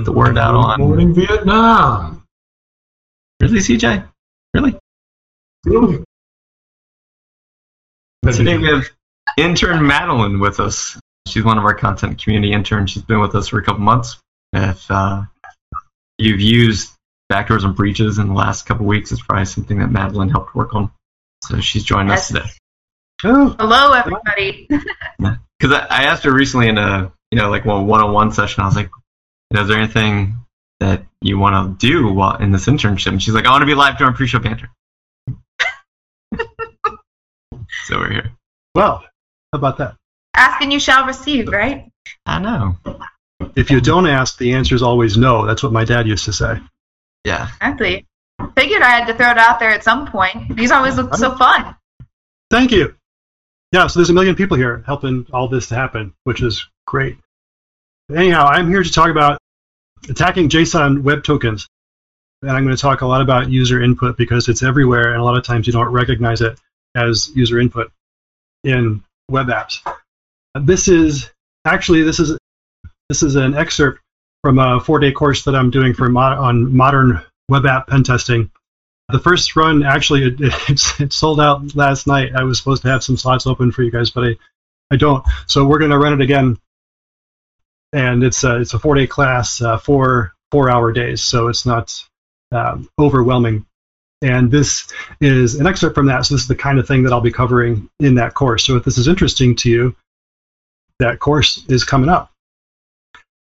put the word out on. Morning Vietnam. Really, CJ? Really? Really? Today we have intern Madeline with us. She's one of our content community interns. She's been with us for a couple months. If uh, you've used backdoors and breaches in the last couple weeks, it's probably something that Madeline helped work on. So she's joining us today. Oh, Hello, everybody. Because I, I asked her recently in a you know like one one-on-one session. I was like, you know, "Is there anything that you want to do while in this internship?" And she's like, "I want to be live during pre-show banter." so we're here. well, how about that? Ask and you shall receive, right? I know. If you don't ask, the answer is always no. That's what my dad used to say. Yeah. Exactly. Figured I had to throw it out there at some point. These always look so fun. Thank you. Yeah, so there's a million people here helping all this to happen, which is great. Anyhow, I'm here to talk about attacking JSON web tokens. And I'm going to talk a lot about user input because it's everywhere, and a lot of times you don't recognize it as user input in web apps. Uh, this is actually this is this is an excerpt from a four-day course that I'm doing for on modern web app pen testing. The first run actually it, it's, it sold out last night. I was supposed to have some slots open for you guys, but I, I don't. So we're going to run it again, and it's a it's a four day class, uh, four four hour days. So it's not um, overwhelming. And this is an excerpt from that. So this is the kind of thing that I'll be covering in that course. So if this is interesting to you, that course is coming up.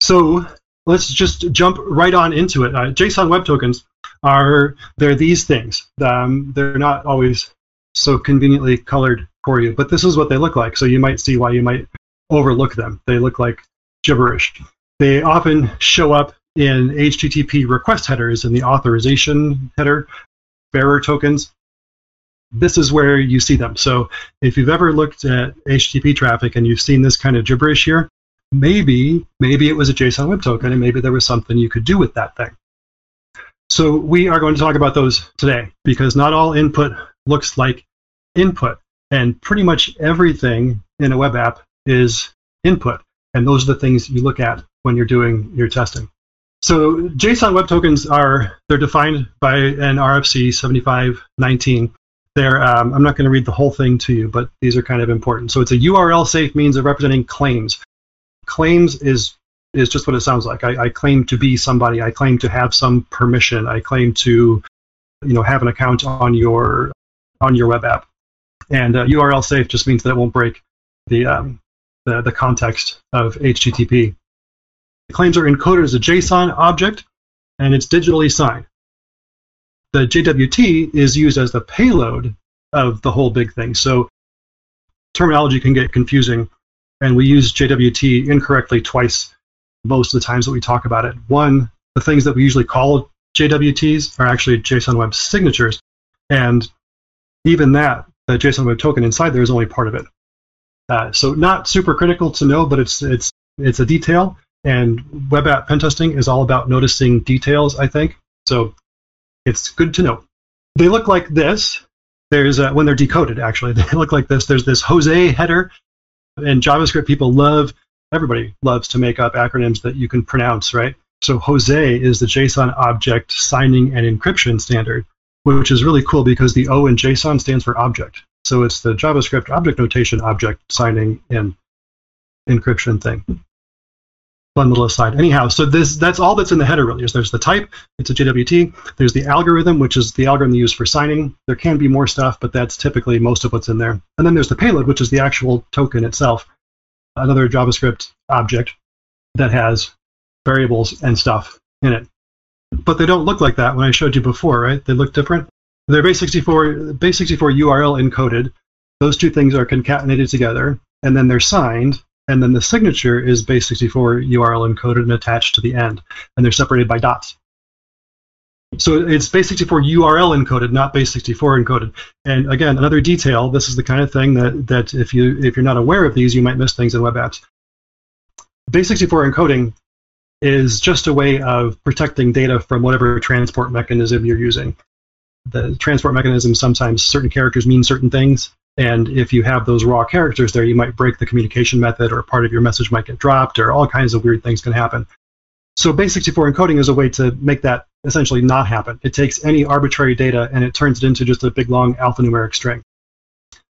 So let's just jump right on into it. Uh, JSON Web Tokens are they're these things. Um, they're not always so conveniently colored for you, but this is what they look like. So you might see why you might overlook them. They look like gibberish. They often show up in HTTP request headers in the authorization header, bearer tokens. This is where you see them. So if you've ever looked at HTTP traffic and you've seen this kind of gibberish here, maybe maybe it was a JSON web token and maybe there was something you could do with that thing. So we are going to talk about those today because not all input looks like input, and pretty much everything in a web app is input, and those are the things you look at when you're doing your testing. So JSON web tokens are they're defined by an RFC 7519. They're, um, I'm not going to read the whole thing to you, but these are kind of important. So it's a URL safe means of representing claims. Claims is is just what it sounds like. I, I claim to be somebody. I claim to have some permission. I claim to, you know, have an account on your on your web app. And uh, URL safe just means that it won't break the um, the, the context of HTTP. The claims are encoded as a JSON object, and it's digitally signed. The JWT is used as the payload of the whole big thing. So terminology can get confusing, and we use JWT incorrectly twice most of the times that we talk about it. One, the things that we usually call JWTs are actually JSON Web signatures, and even that, the JSON Web token inside there is only part of it. Uh, so not super critical to know, but it's it's it's a detail, and web app pen testing is all about noticing details. I think so. It's good to know. They look like this. There's a, when they're decoded. Actually, they look like this. There's this Jose header, and JavaScript people love everybody loves to make up acronyms that you can pronounce, right? So Jose is the JSON object signing and encryption standard, which is really cool because the O in JSON stands for object. So it's the JavaScript object notation object signing and encryption thing. Fun little aside. Anyhow, so this that's all that's in the header really. Is there's the type, it's a JWT. There's the algorithm, which is the algorithm used for signing. There can be more stuff, but that's typically most of what's in there. And then there's the payload, which is the actual token itself another JavaScript object that has variables and stuff in it. But they don't look like that when I showed you before, right? They look different. They're base64 base64 URL encoded. Those two things are concatenated together, and then they're signed, and then the signature is base64 URL encoded and attached to the end, and they're separated by dots. So it's base64 URL encoded, not base64 encoded. And again, another detail. This is the kind of thing that that if you if you're not aware of these, you might miss things in web apps. Base64 encoding is just a way of protecting data from whatever transport mechanism you're using. The transport mechanism sometimes certain characters mean certain things, and if you have those raw characters there, you might break the communication method, or part of your message might get dropped, or all kinds of weird things can happen. So base64 encoding is a way to make that essentially not happen. It takes any arbitrary data and it turns it into just a big long alphanumeric string.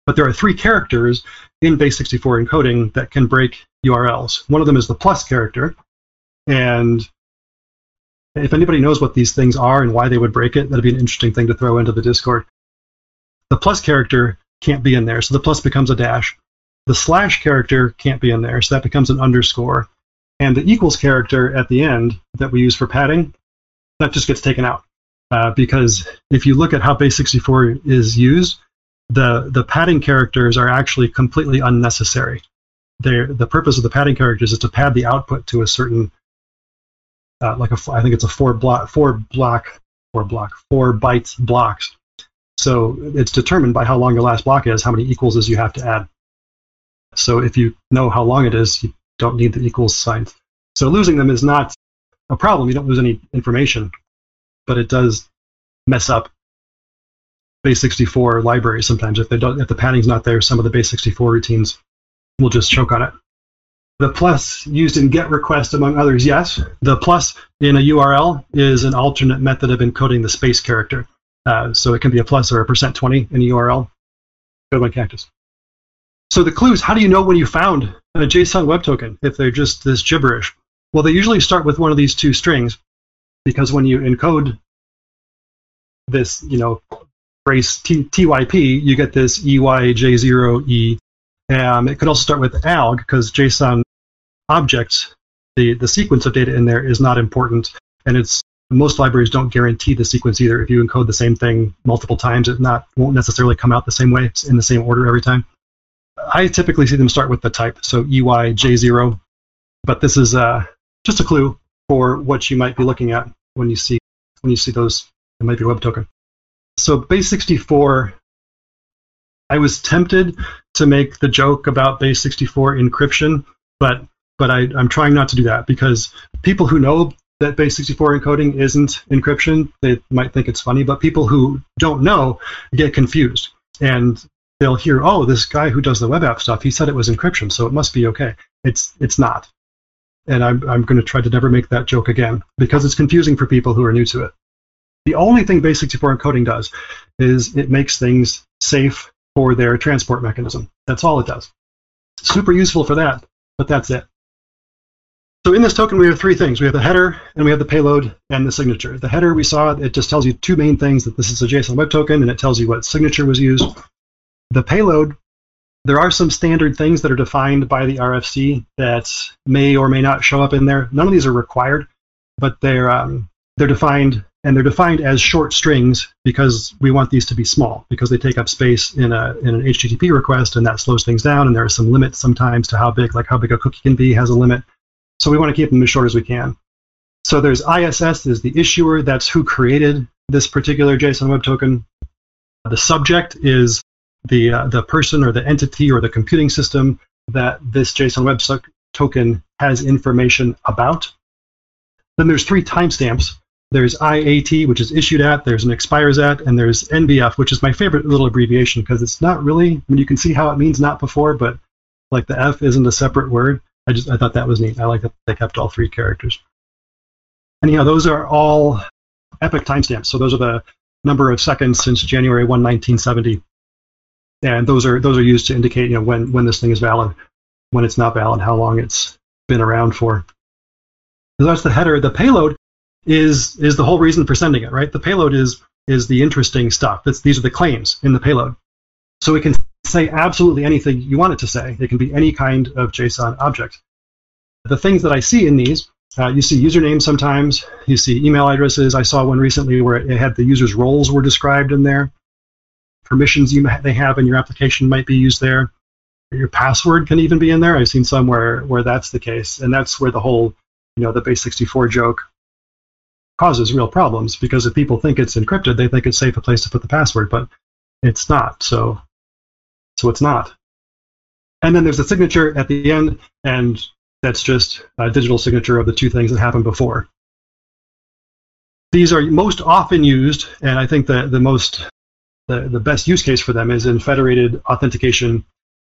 But there are three characters in base64 encoding that can break URLs. One of them is the plus character, and if anybody knows what these things are and why they would break it, that'd be an interesting thing to throw into the Discord. The plus character can't be in there, so the plus becomes a dash. The slash character can't be in there, so that becomes an underscore. And the equals character at the end that we use for padding, that just gets taken out. Uh, because if you look at how base64 is used, the, the padding characters are actually completely unnecessary. They're, the purpose of the padding characters is to pad the output to a certain, uh, like a, I think it's a four block, four block, four block, four bytes blocks. So it's determined by how long your last block is, how many equals is you have to add. So if you know how long it is, you don't need the equals sign. So losing them is not a problem. You don't lose any information, but it does mess up base64 libraries sometimes. If they don't, if the padding's not there, some of the base64 routines will just choke on it. The plus used in GET request, among others, yes. The plus in a URL is an alternate method of encoding the space character. Uh, so it can be a plus or a percent 20 in a URL. Good one, Cactus. So the clues, how do you know when you found a JSON web token if they're just this gibberish? Well, they usually start with one of these two strings because when you encode this, you know, brace T- TYP, you get this EYJ0E. Um, it could also start with ALG because JSON objects, the, the sequence of data in there is not important, and it's most libraries don't guarantee the sequence either. If you encode the same thing multiple times, it not won't necessarily come out the same way it's in the same order every time. I typically see them start with the type, so EYJ0, but this is uh, just a clue for what you might be looking at when you see when you see those. It might be a web token. So base64, I was tempted to make the joke about base64 encryption, but but I, I'm trying not to do that because people who know that base64 encoding isn't encryption, they might think it's funny, but people who don't know get confused. And they'll hear, oh, this guy who does the web app stuff, he said it was encryption, so it must be okay. It's it's not. And I'm I'm going to try to never make that joke again because it's confusing for people who are new to it. The only thing base64 encoding does is it makes things safe for their transport mechanism. That's all it does. Super useful for that, but that's it. So in this token, we have three things. We have the header, and we have the payload, and the signature. The header we saw, it just tells you two main things, that this is a JSON web token, and it tells you what signature was used. The payload, there are some standard things that are defined by the RFC that may or may not show up in there. None of these are required, but they're um, they're defined and they're defined as short strings because we want these to be small because they take up space in a in an HTTP request and that slows things down and there are some limits sometimes to how big like how big a cookie can be has a limit. So we want to keep them as short as we can. So there's ISS is the issuer, that's who created this particular JSON web token. The subject is the uh, the person or the entity or the computing system that this JSON web token has information about. Then there's three timestamps. There's IAT, which is issued at. There's an expires at, and there's NBF, which is my favorite little abbreviation because it's not really. I mean, you can see how it means not before, but like the F isn't a separate word. I just I thought that was neat. I like that they kept all three characters. Anyhow, those are all epic timestamps. So those are the number of seconds since January 1, 1970 and those are those are used to indicate you know when when this thing is valid, when it's not valid, how long it's been around for. So that's the header. The payload is is the whole reason for sending it, right? The payload is is the interesting stuff. That's, these are the claims in the payload. So we can say absolutely anything you want it to say. It can be any kind of JSON object. The things that I see in these, uh, you see usernames sometimes, you see email addresses. I saw one recently where it had the user's roles were described in there permissions you they have in your application might be used there. Your password can even be in there. I've seen some where, where that's the case, and that's where the whole, you know, the base64 joke causes real problems because if people think it's encrypted, they think it's safe a place to put the password, but it's not. So, so it's not. And then there's a signature at the end, and that's just a digital signature of the two things that happened before. These are most often used, and I think the, the most the, the best use case for them is in federated authentication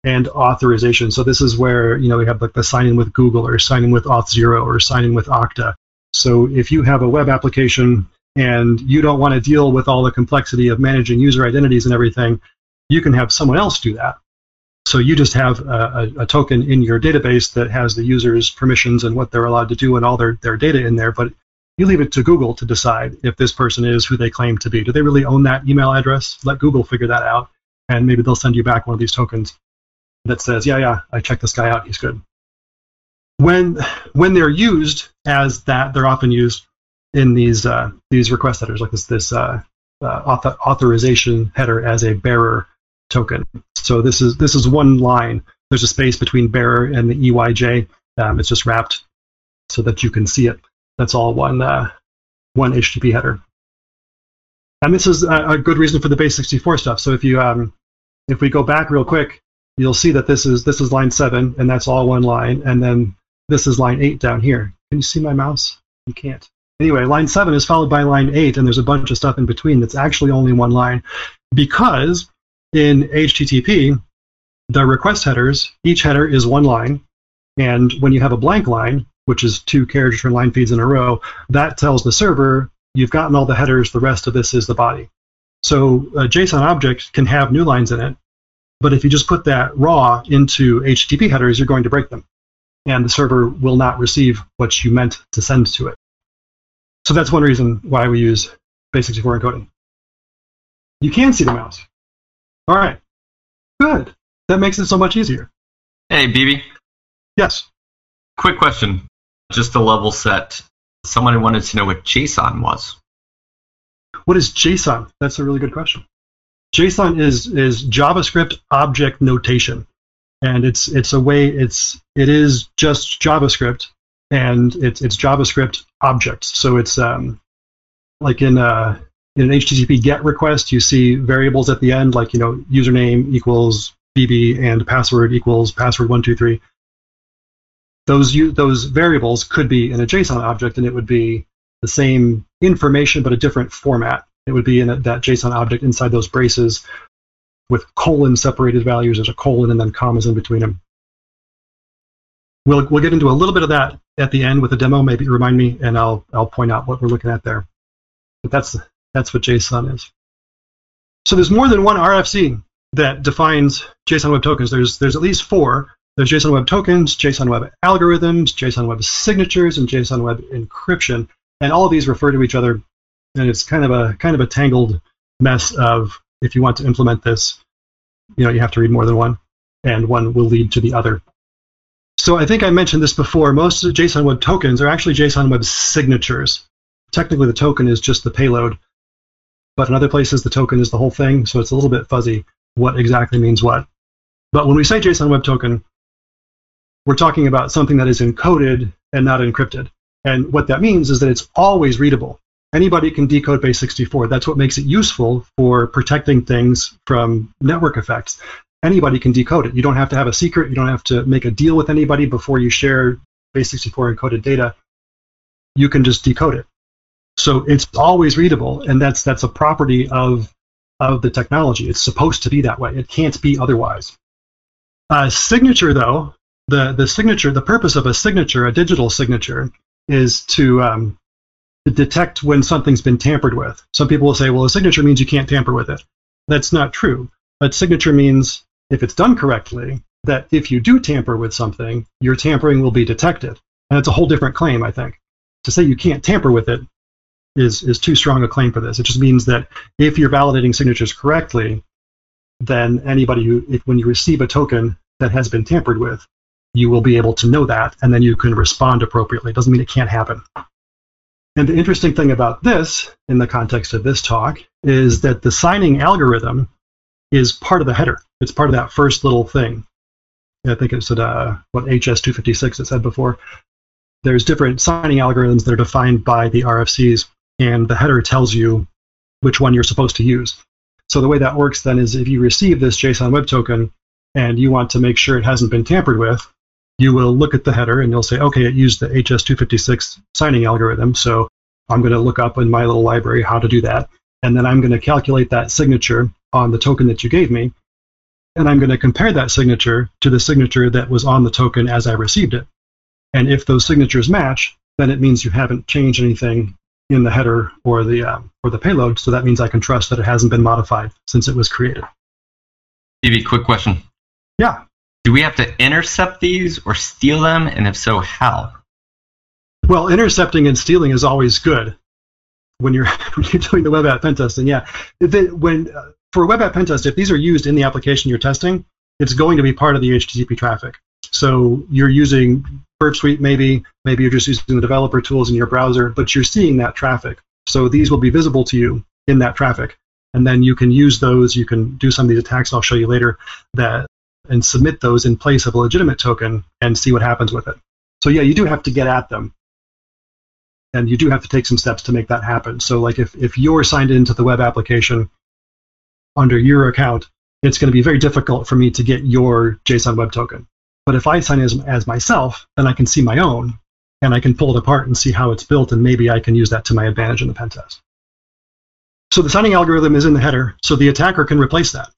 and authorization. So this is where you know we have like the sign in with Google or sign in with Auth0 or sign in with Okta. So if you have a web application and you don't want to deal with all the complexity of managing user identities and everything, you can have someone else do that. So you just have a, a, token in your database that has the user's permissions and what they're allowed to do and all their, their data in there, but you leave it to Google to decide if this person is who they claim to be. Do they really own that email address? Let Google figure that out, and maybe they'll send you back one of these tokens that says, yeah, yeah, I checked this guy out, he's good. When, when they're used as that, they're often used in these, uh, these request headers, like this, this uh, uh, author- authorization header as a bearer token. So this is this is one line. There's a space between bearer and the EYJ. Um, it's just wrapped so that you can see it. That's all one uh, one HTTP header. And this is a, a, good reason for the base 64 stuff. So if you um, if we go back real quick, you'll see that this is this is line seven, and that's all one line, and then this is line eight down here. Can you see my mouse? You can't. Anyway, line seven is followed by line eight, and there's a bunch of stuff in between that's actually only one line, because in HTTP, the request headers, each header is one line, and when you have a blank line, which is two carriage return line feeds in a row, that tells the server you've gotten all the headers, the rest of this is the body. So a JSON object can have new lines in it, but if you just put that raw into HTTP headers, you're going to break them, and the server will not receive what you meant to send to it. So that's one reason why we use base64 encoding. You can see the mouse. All right. Good. That makes it so much easier. Hey, BB. Yes. Quick question. Just to level set. Someone wanted to know what JSON was. What is JSON? That's a really good question. JSON is is JavaScript object notation, and it's it's a way it's it is just JavaScript, and it's it's JavaScript objects. So it's um like in uh in an HTTP GET request, you see variables at the end, like you know, username equals BB and password equals password one two three. Those those variables could be in a JSON object, and it would be the same information but a different format. It would be in a, that JSON object inside those braces with colon separated values. There's a colon and then commas in between them. We'll we'll get into a little bit of that at the end with a demo. Maybe remind me, and I'll I'll point out what we're looking at there. But that's that's what JSON is. So there's more than one RFC that defines JSON Web Tokens. There's there's at least four. There's JSON Web Tokens, JSON Web Algorithms, JSON Web Signatures, and JSON Web Encryption. And all of these refer to each other, and it's kind of a kind of a tangled mess of if you want to implement this, you know, you have to read more than one, and one will lead to the other. So I think I mentioned this before. Most JSON Web Tokens are actually JSON Web Signatures. Technically, the token is just the payload, but in other places the token is the whole thing, so it's a little bit fuzzy what exactly means what. But when we say JSON Web Token, we're talking about something that is encoded and not encrypted. And what that means is that it's always readable. Anybody can decode base64. That's what makes it useful for protecting things from network effects. Anybody can decode it. You don't have to have a secret. You don't have to make a deal with anybody before you share base64 encoded data. You can just decode it. So it's always readable, and that's that's a property of of the technology. It's supposed to be that way. It can't be otherwise. A signature, though, the the signature, the purpose of a signature, a digital signature, is to um, to detect when something's been tampered with. Some people will say, well, a signature means you can't tamper with it. That's not true. A signature means, if it's done correctly, that if you do tamper with something, your tampering will be detected. And it's a whole different claim, I think. To say you can't tamper with it is is too strong a claim for this. It just means that if you're validating signatures correctly, then anybody who, if, when you receive a token that has been tampered with, you will be able to know that, and then you can respond appropriately. It doesn't mean it can't happen. And the interesting thing about this, in the context of this talk, is that the signing algorithm is part of the header. It's part of that first little thing. I think it's at uh, what HS256 it said before. There's different signing algorithms that are defined by the RFCs and the header tells you which one you're supposed to use. So the way that works then is if you receive this JSON Web Token and you want to make sure it hasn't been tampered with, you will look at the header and you'll say, okay, it used the HS256 signing algorithm, so I'm going to look up in my little library how to do that. And then I'm going to calculate that signature on the token that you gave me. And I'm going to compare that signature to the signature that was on the token as I received it. And if those signatures match, then it means you haven't changed anything in the header or the um, or the payload. So that means I can trust that it hasn't been modified since it was created. Stevie, quick question. Yeah. Do we have to intercept these or steal them? And if so, how? Well, intercepting and stealing is always good when you're when you're doing the web app pen testing. Yeah, when uh, for a web app pen test, if these are used in the application you're testing, it's going to be part of the HTTP traffic. So you're using Burp Suite, maybe maybe you're just using the developer tools in your browser, but you're seeing that traffic. So these will be visible to you in that traffic, and then you can use those. You can do some of these attacks I'll show you later that and submit those in place of a legitimate token and see what happens with it. So yeah, you do have to get at them and you do have to take some steps to make that happen. So, like if, if you're signed into the web application under your account, it's going to be very difficult for me to get your JSON web token. But if I sign as, as myself, then I can see my own, and I can pull it apart and see how it's built, and maybe I can use that to my advantage in the pen test. So the signing algorithm is in the header, so the attacker can replace that.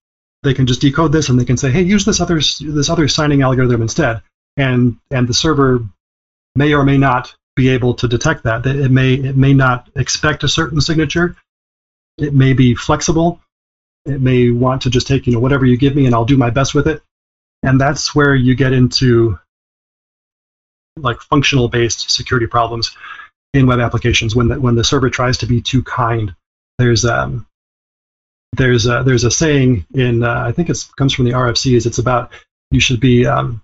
They can just decode this, and they can say, "Hey, use this other this other signing algorithm instead," and and the server may or may not be able to detect that. It may it may not expect a certain signature. It may be flexible. It may want to just take you know whatever you give me and I'll do my best with it. And that's where you get into like functional based security problems in web applications when the, when the server tries to be too kind. There's um, there's a, there's a saying in uh, I think it comes from the RFCs. It's about you should be um,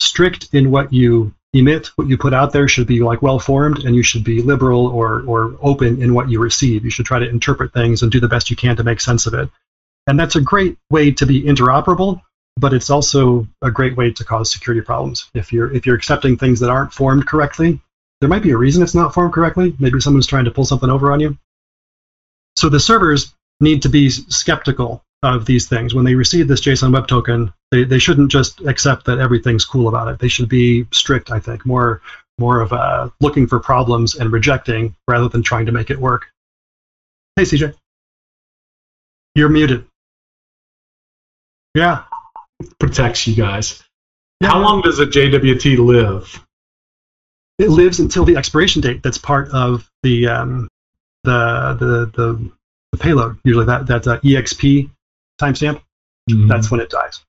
strict in what you emit, what you put out there should be like well formed, and you should be liberal or or open in what you receive. You should try to interpret things and do the best you can to make sense of it. And that's a great way to be interoperable, but it's also a great way to cause security problems. If you're if you're accepting things that aren't formed correctly, there might be a reason it's not formed correctly. Maybe someone's trying to pull something over on you. So the servers need to be skeptical of these things. When they receive this JSON Web Token, they, they shouldn't just accept that everything's cool about it. They should be strict, I think, more more of uh, looking for problems and rejecting rather than trying to make it work. Hey, CJ. You're muted. Yeah. Protects you guys. yeah. How long does a JWT live? It lives until the expiration date. That's part of the um, the, the the the payload. Usually that that uh, exp timestamp. Mm-hmm. That's when it dies.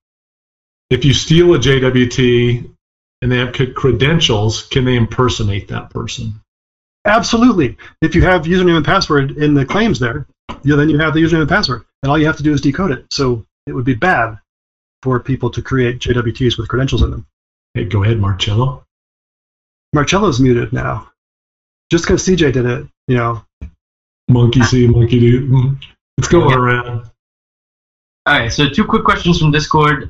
If you steal a JWT and they have c- credentials, can they impersonate that person? Absolutely. If you have username and password in the claims there, you, then you have the username and password, and all you have to do is decode it. So it would be bad for people to create JWTs with credentials in them. Hey, go ahead, Marcello. Marcello's muted now. Just because CJ did it, you know. Monkey see, monkey do. It's going Yeah. around. All right, so two quick questions from Discord.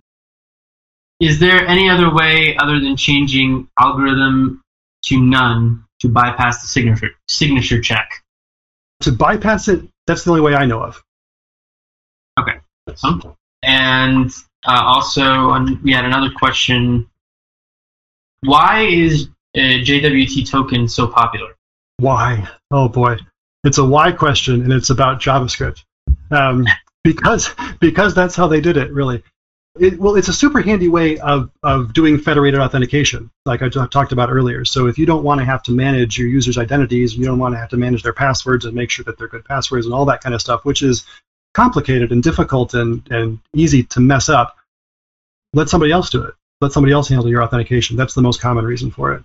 Is there any other way other than changing algorithm to none to bypass the signature signature check? To bypass it, that's the only way I know of. Awesome. And uh, also, we had another question. Why is uh, JWT token so popular? Why? Oh boy, it's a why question, and it's about JavaScript. Um, because because that's how they did it, really. It, well, it's a super handy way of, of doing federated authentication, like I t- talked about earlier. So if you don't want to have to manage your users' identities, you don't want to have to manage their passwords and make sure that they're good passwords and all that kind of stuff, which is complicated and difficult and, and easy to mess up, let somebody else do it. Let somebody else handle your authentication. That's the most common reason for it.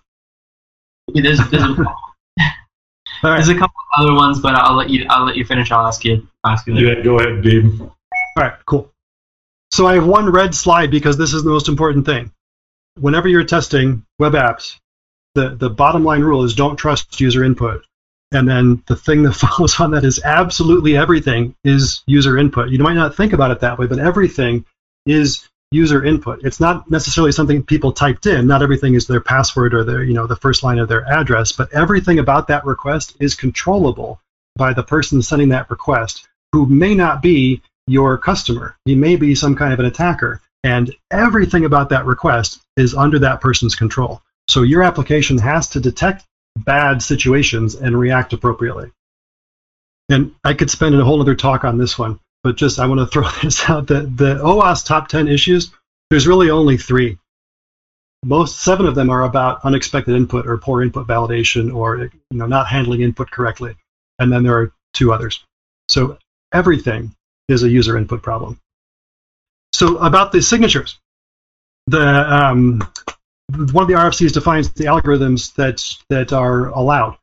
Okay, There's, there's, a, All right. there's a couple other ones, but I'll let you I'll let you finish. I'll ask you ask you later. Yeah, go ahead, Dave. All right, cool. So I have one red slide because this is the most important thing. Whenever you're testing web apps, the, the bottom line rule is don't trust user input. And then the thing that follows on that is absolutely everything is user input. You might not think about it that way, but everything is user input. It's not necessarily something people typed in. Not everything is their password or their, you know, the first line of their address, but everything about that request is controllable by the person sending that request who may not be your customer. He may be some kind of an attacker, and everything about that request is under that person's control. So your application has to detect bad situations and react appropriately. And I could spend a whole other talk on this one, but just I want to throw this out. The, the OWASP top 10 issues, there's really only three. most seven of them are about unexpected input or poor input validation or you know not handling input correctly, and then there are two others. So everything is a user input problem. So about the signatures, the um, one of the RFCs defines the algorithms that that are allowed.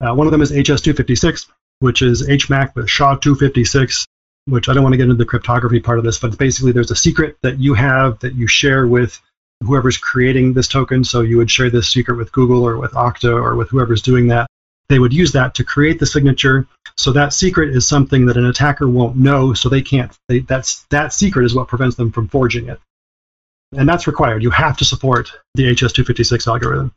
Uh, one of them is HS256, which is HMAC with SHA-256, which I don't want to get into the cryptography part of this, but basically there's a secret that you have that you share with whoever's creating this token. So you would share this secret with Google or with Okta or with whoever's doing that. They would use that to create the signature. So that secret is something that an attacker won't know, so they can't. They, that's that secret is what prevents them from forging it, and that's required. You have to support the HS256 algorithm.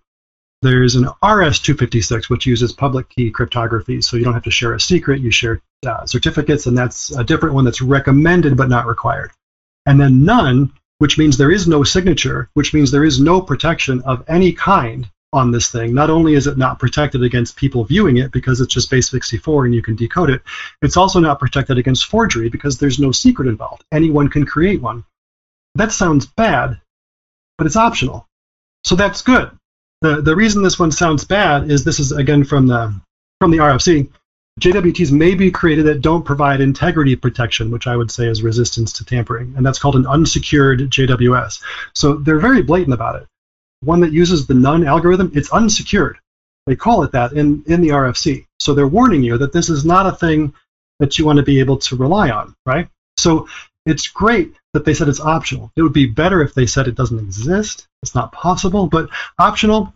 There's an RS256 which uses public key cryptography, so you don't have to share a secret. You share uh, certificates, and that's a different one that's recommended but not required. And then none, which means there is no signature, which means there is no protection of any kind on this thing. Not only is it not protected against people viewing it because it's just base 64 and you can decode it, it's also not protected against forgery because there's no secret involved. Anyone can create one. That sounds bad, but it's optional. So that's good. The, the reason this one sounds bad is this is again from the from the RFC. JWTs may be created that don't provide integrity protection, which I would say is resistance to tampering, and that's called an unsecured JWS. So they're very blatant about it. One that uses the none algorithm, it's unsecured. They call it that in, in the RFC. So they're warning you that this is not a thing that you want to be able to rely on, right? So it's great that they said it's optional. It would be better if they said it doesn't exist, it's not possible, but optional,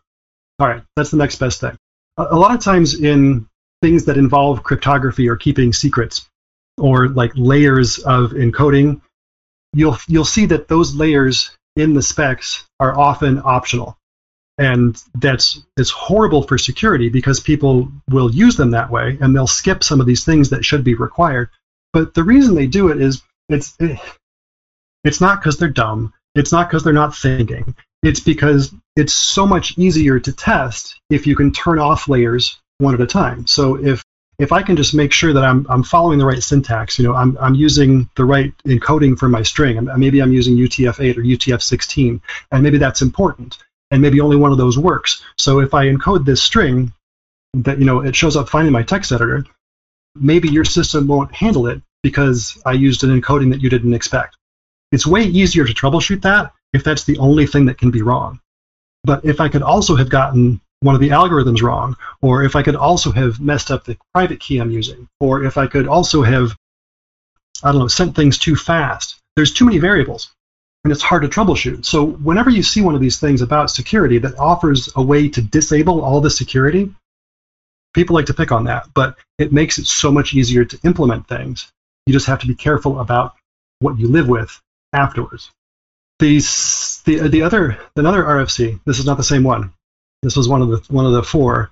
all right, that's the next best thing. A, lot of times in things that involve cryptography or keeping secrets or like layers of encoding, you'll you'll see that those layers in the specs are often optional. And that's it's horrible for security because people will use them that way and they'll skip some of these things that should be required. But the reason they do it is it's it, it's not because they're dumb. It's not because they're not thinking. It's because it's so much easier to test if you can turn off layers one at a time. So if if I can just make sure that I'm, I'm following the right syntax, you know, I'm, I'm using the right encoding for my string. Maybe I'm using UTF-8 or UTF-16, and maybe that's important, and maybe only one of those works. So if I encode this string, that you know it shows up fine in my text editor, maybe your system won't handle it because I used an encoding that you didn't expect. It's way easier to troubleshoot that if that's the only thing that can be wrong. But if I could also have gotten one of the algorithms wrong, or if I could also have messed up the private key I'm using, or if I could also have, I don't know, sent things too fast. There's too many variables, and it's hard to troubleshoot. So whenever you see one of these things about security that offers a way to disable all the security, people like to pick on that, but it makes it so much easier to implement things. You just have to be careful about what you live with afterwards. The, the, the other another RFC, this is not the same one. This was one of the one of the four.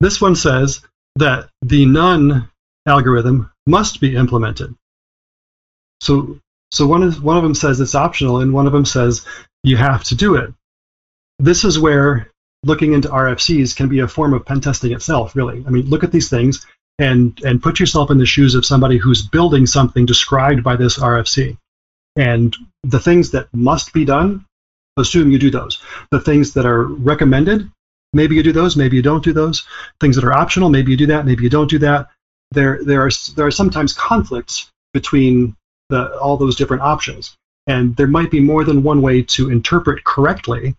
This one says that the none algorithm must be implemented. So so one is one of them says it's optional, and one of them says you have to do it. This is where looking into RFCs can be a form of pen testing itself. Really, I mean, look at these things and and put yourself in the shoes of somebody who's building something described by this RFC. And the things that must be done assume you do those. The things that are recommended, maybe you do those, maybe you don't do those. Things that are optional, maybe you do that, maybe you don't do that. There, there are there are sometimes conflicts between the, all those different options, and there might be more than one way to interpret correctly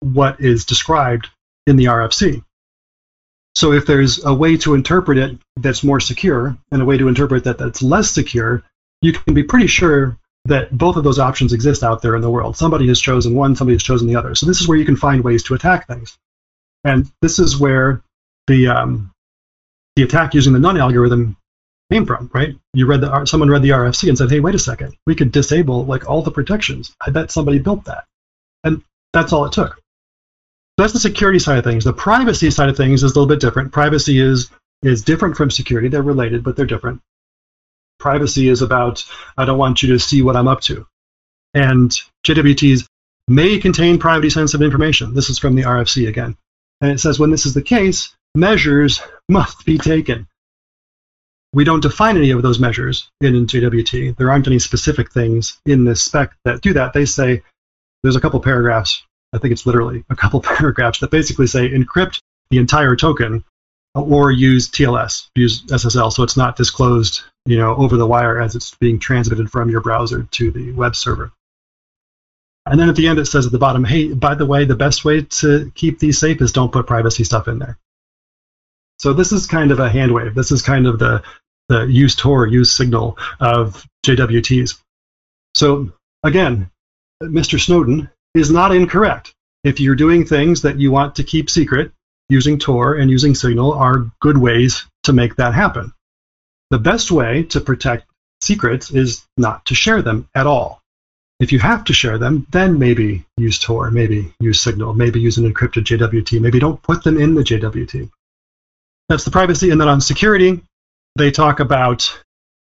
what is described in the RFC. So if there's a way to interpret it that's more secure and a way to interpret that that's less secure, you can be pretty sure that both of those options exist out there in the world. Somebody has chosen one, somebody has chosen the other. So this is where you can find ways to attack things. And this is where the um, the attack using the none algorithm came from, right? You read the someone read the RFC and said, "Hey, wait a second, we could disable like all the protections." I bet somebody built that, and that's all it took. That's the security side of things. The privacy side of things is a little bit different. Privacy is is different from security. They're related, but they're different. Privacy is about I don't want you to see what I'm up to. And JWTs may contain privacy sensitive information. This is from the RFC again. And it says when this is the case, measures must be taken. We don't define any of those measures in, in JWT. There aren't any specific things in this spec that do that. They say there's a couple paragraphs I think it's literally a couple paragraphs that basically say encrypt the entire token or use TLS, use SSL, so it's not disclosed, you know, over the wire as it's being transmitted from your browser to the web server. And then at the end it says at the bottom, hey, by the way, the best way to keep these safe is don't put privacy stuff in there. So this is kind of a hand wave. This is kind of the, the use Tor, use signal of JWTs. So again, Mr. Snowden is not incorrect. If you're doing things that you want to keep secret, using Tor and using Signal are good ways to make that happen. The best way to protect secrets is not to share them at all. If you have to share them, then maybe use Tor, maybe use Signal, maybe use an encrypted JWT, maybe don't put them in the JWT. That's the privacy. And then on security, they talk about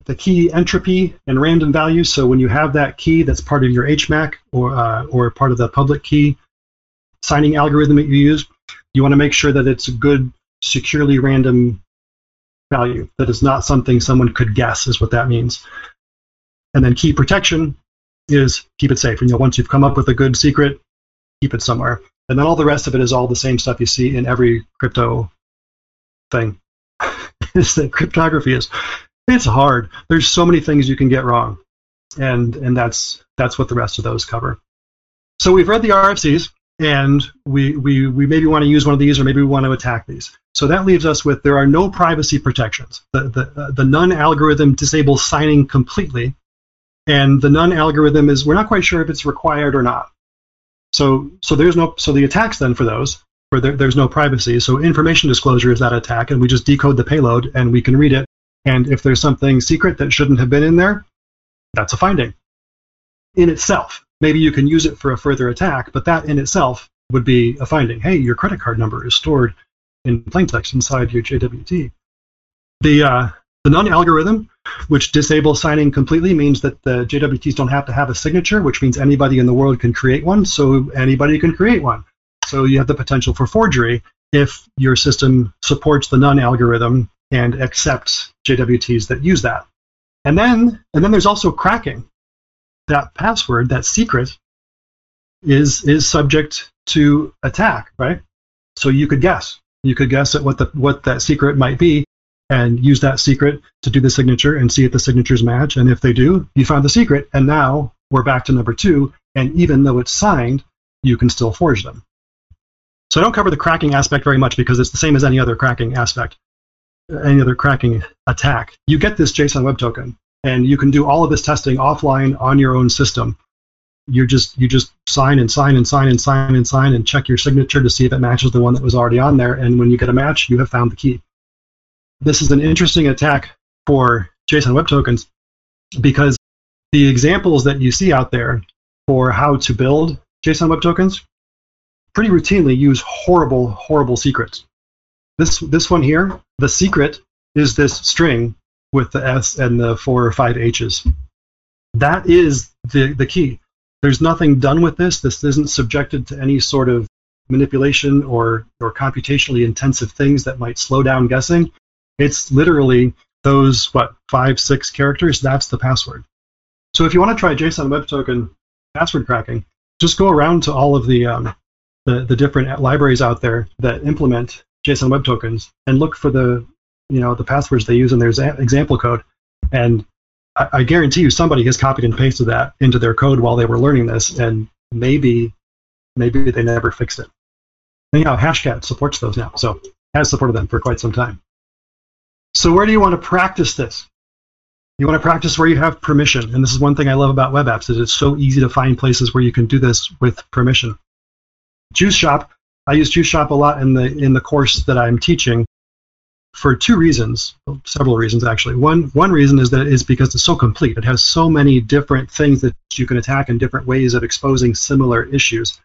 the key entropy and random values. So when you have that key that's part of your HMAC or, uh, or part of the public key signing algorithm that you use, you want to make sure that it's a good, securely random value, that is not something someone could guess, is what that means. And then key protection is keep it safe. And You know, once you've come up with a good secret, keep it somewhere. And then all the rest of it is all the same stuff you see in every crypto thing. is that cryptography is it's hard. There's so many things you can get wrong. And and that's that's what the rest of those cover. So we've read the RFCs and we, we, we maybe want to use one of these or maybe we want to attack these. So that leaves us with there are no privacy protections. The, the, uh, the none algorithm disables signing completely, and the none algorithm is we're not quite sure if it's required or not. So so there's no so the attacks then for those where there, there's no privacy. So information disclosure is that attack, and we just decode the payload and we can read it. And if there's something secret that shouldn't have been in there, that's a finding in itself. Maybe you can use it for a further attack, but that in itself would be a finding. Hey, your credit card number is stored in plaintext inside your JWT. The uh, the none algorithm, which disables signing completely, means that the JWTs don't have to have a signature, which means anybody in the world can create one. So anybody can create one. So you have the potential for forgery if your system supports the none algorithm and accept JWTs that use that. And then and then there's also cracking that password, that secret, is is subject to attack, right? So you could guess. You could guess at what the what that secret might be and use that secret to do the signature and see if the signatures match. And if they do, you found the secret. And now we're back to number two. And even though it's signed, you can still forge them. So I don't cover the cracking aspect very much because it's the same as any other cracking aspect, any other cracking attack. You get this JSON Web Token, and you can do all of this testing offline on your own system. You just you just sign and sign and sign and sign and sign and check your signature to see if it matches the one that was already on there. And when you get a match, you have found the key. This is an interesting attack for JSON Web Tokens because the examples that you see out there for how to build JSON Web Tokens pretty routinely use horrible, horrible secrets. This this one here, the secret is this string with the S and the four or five H's. That is the, the key. There's nothing done with this. This isn't subjected to any sort of manipulation or, or computationally intensive things that might slow down guessing. It's literally those, what, five, six characters, that's the password. So if you want to try JSON Web Token password cracking, just go around to all of the, um, the, the different libraries out there that implement JSON Web Tokens and look for the you know the passwords they use in their example code, and I, I guarantee you somebody has copied and pasted that into their code while they were learning this, and maybe maybe they never fixed it. Anyhow, Hashcat supports those now, so has supported them for quite some time. So where do you want to practice this? You want to practice where you have permission, and this is one thing I love about web apps is it's so easy to find places where you can do this with permission. Juice Shop, I use Juice Shop a lot in the in the course that I'm teaching for two reasons, several reasons actually. One one reason is that is because it's so complete. It has so many different things that you can attack and different ways of exposing similar issues.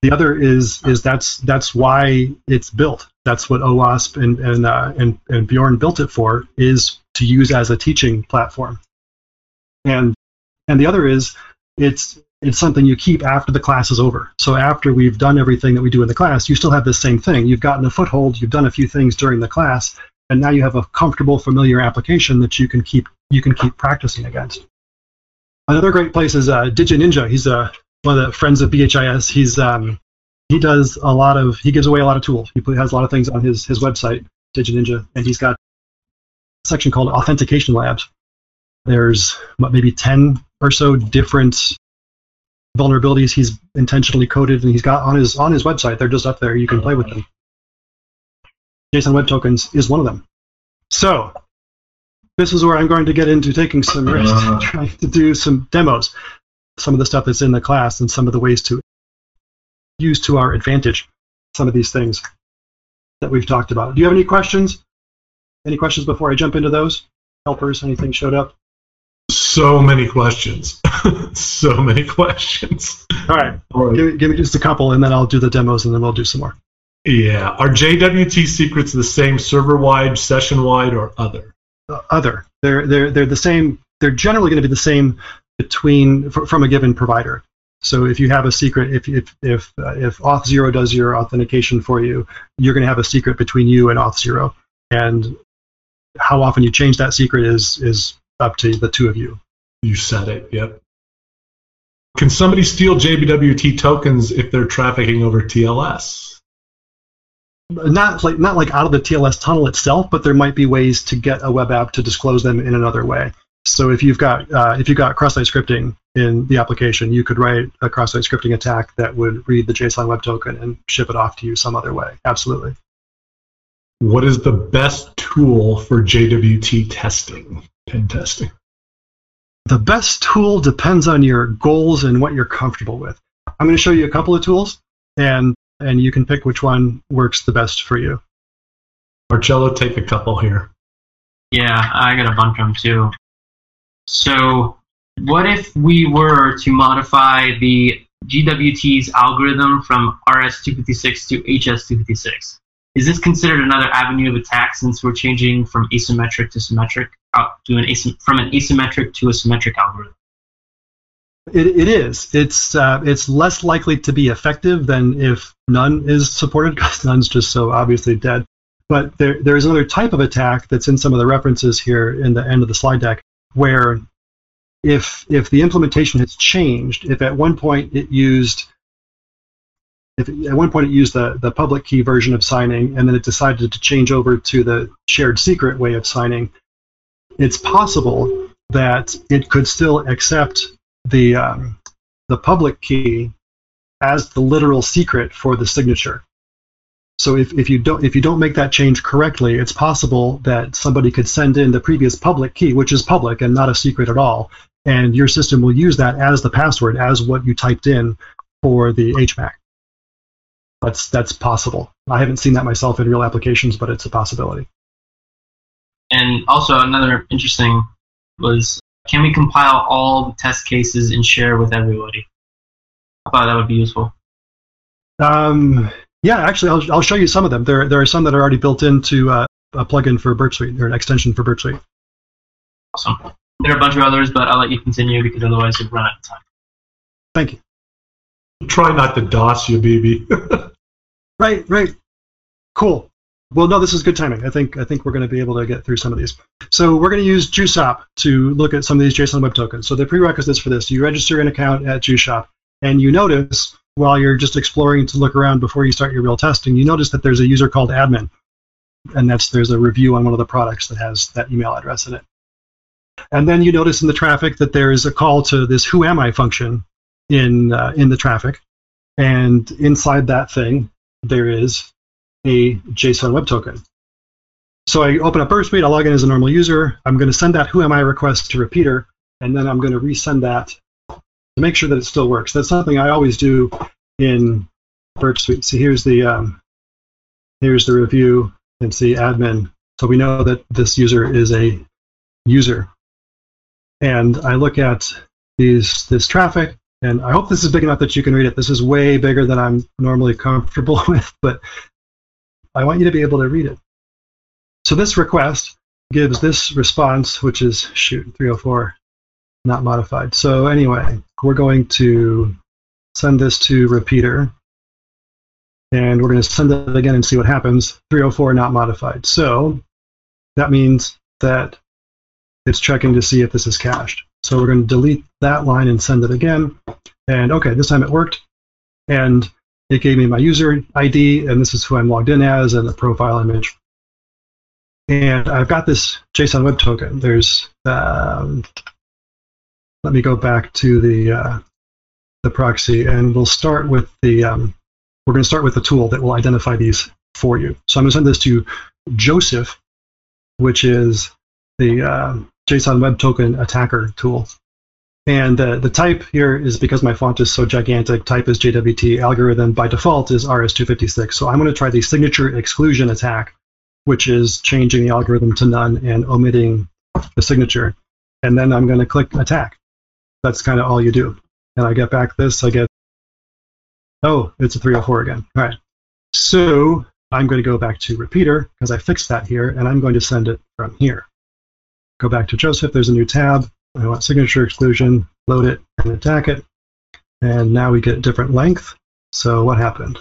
The other is is that's that's why it's built. That's what OWASP and and uh, and, and Bjorn built it for is to use as a teaching platform. And and the other is it's it's something you keep after the class is over. So after we've done everything that we do in the class, you still have this same thing. You've gotten a foothold, you've done a few things during the class, and now you have a comfortable, familiar application that you can keep you can keep practicing against. Another great place is uh, DigiNinja. He's a one of the friends of BHIS. He's um, he does a lot of he gives away a lot of tools. He has a lot of things on his his website, DigiNinja, and he's got a section called Authentication Labs. There's what, maybe ten or so different vulnerabilities he's intentionally coded and he's got on his on his website. They're just up there. You can play with them. JSON Web Tokens is one of them. So this is where I'm going to get into taking some uh-huh. risks, trying to do some demos, some of the stuff that's in the class, and some of the ways to use to our advantage some of these things that we've talked about. Do you have any questions? Any questions before I jump into those? Helpers, anything showed up? So many questions. so many questions. All right, give, give me just a couple, and then I'll do the demos, and then we'll do some more. Yeah. Are JWT secrets the same server wide, session wide, or other? Uh, other. They're they're they're the same. They're generally going to be the same between f- from a given provider. So if you have a secret, if if if uh, if Auth zero does your authentication for you, you're going to have a secret between you and Auth zero, and how often you change that secret is is up to the two of you. You said it. Yep. Can somebody steal JWT tokens if they're trafficking over TLS? Not like not like out of the TLS tunnel itself, but there might be ways to get a web app to disclose them in another way. So if you've got uh, if you've got cross-site scripting in the application, you could write a cross-site scripting attack that would read the JSON Web Token and ship it off to you some other way. Absolutely. What is the best tool for JWT testing, pen testing? The best tool depends on your goals and what you're comfortable with. I'm going to show you a couple of tools, and and you can pick which one works the best for you. Marcello, take a couple here. Yeah, I got a bunch of them too. So, what if we were to modify the GWT's algorithm from RS256 to HS256? Is this considered another avenue of attack since we're changing from asymmetric to symmetric, uh, to an from an asymmetric to a symmetric algorithm? It, it is. It's uh, it's less likely to be effective than if none is supported because none's just so obviously dead. But there there is another type of attack that's in some of the references here in the end of the slide deck where if if the implementation has changed, if at one point it used at one point it used the, the public key version of signing and then it decided to change over to the shared secret way of signing, it's possible that it could still accept the um, the public key as the literal secret for the signature. So if, if you don't if you don't make that change correctly, it's possible that somebody could send in the previous public key, which is public and not a secret at all, and your system will use that as the password, as what you typed in for the HMAC. That's that's possible. I haven't seen that myself in real applications, but it's a possibility. And also another interesting was can we compile all the test cases and share with everybody? I thought that would be useful. Um, yeah, actually, I'll, I'll show you some of them. There, there are some that are already built into uh, a plugin for Burp Suite or an extension for Burp Suite. Awesome. There are a bunch of others, but I'll let you continue because otherwise you'll run out of time. Thank you. Try not to DOS you, BB. right, right. Cool. Well, no, this is good timing. I think I think we're going to be able to get through some of these. So we're going to use JuiceShop to look at some of these JSON Web Tokens. So the prerequisites for this: you register an account at JuiceShop, and you notice while you're just exploring to look around before you start your real testing, you notice that there's a user called admin, and that's there's a review on one of the products that has that email address in it. And then you notice in the traffic that there is a call to this "Who am I" function in uh, in the traffic, and inside that thing there is a JSON Web Token. So I open up Suite, I log in as a normal user. I'm going to send that Who am I request to Repeater, and then I'm going to resend that to make sure that it still works. That's something I always do in Burp Suite. So here's the um, here's the review and see admin. So we know that this user is a user. And I look at these this traffic, and I hope this is big enough that you can read it. This is way bigger than I'm normally comfortable with, but I want you to be able to read it. So this request gives this response, which is shoot 304, not modified. So anyway, we're going to send this to repeater, and we're going to send it again and see what happens. 304 not modified. So that means that it's checking to see if this is cached. So we're going to delete that line and send it again. And okay, this time it worked. And it gave me my user ID, and this is who I'm logged in as, and the profile image. And I've got this JSON Web Token. There's, um, let me go back to the uh, the proxy, and we'll start with the. Um, we're going to start with the tool that will identify these for you. So I'm going to send this to Joseph, which is the uh, JSON Web Token attacker tool. And uh, the type here is because my font is so gigantic, type is JWT, algorithm by default is RS256. So I'm going to try the signature exclusion attack, which is changing the algorithm to none and omitting the signature. And then I'm going to click attack. That's kind of all you do. And I get back this, I get, oh, it's a 304 again. All right. So I'm going to go back to repeater because I fixed that here, and I'm going to send it from here. Go back to Joseph, there's a new tab. I want signature exclusion, load it, and attack it. And now we get different length. So what happened?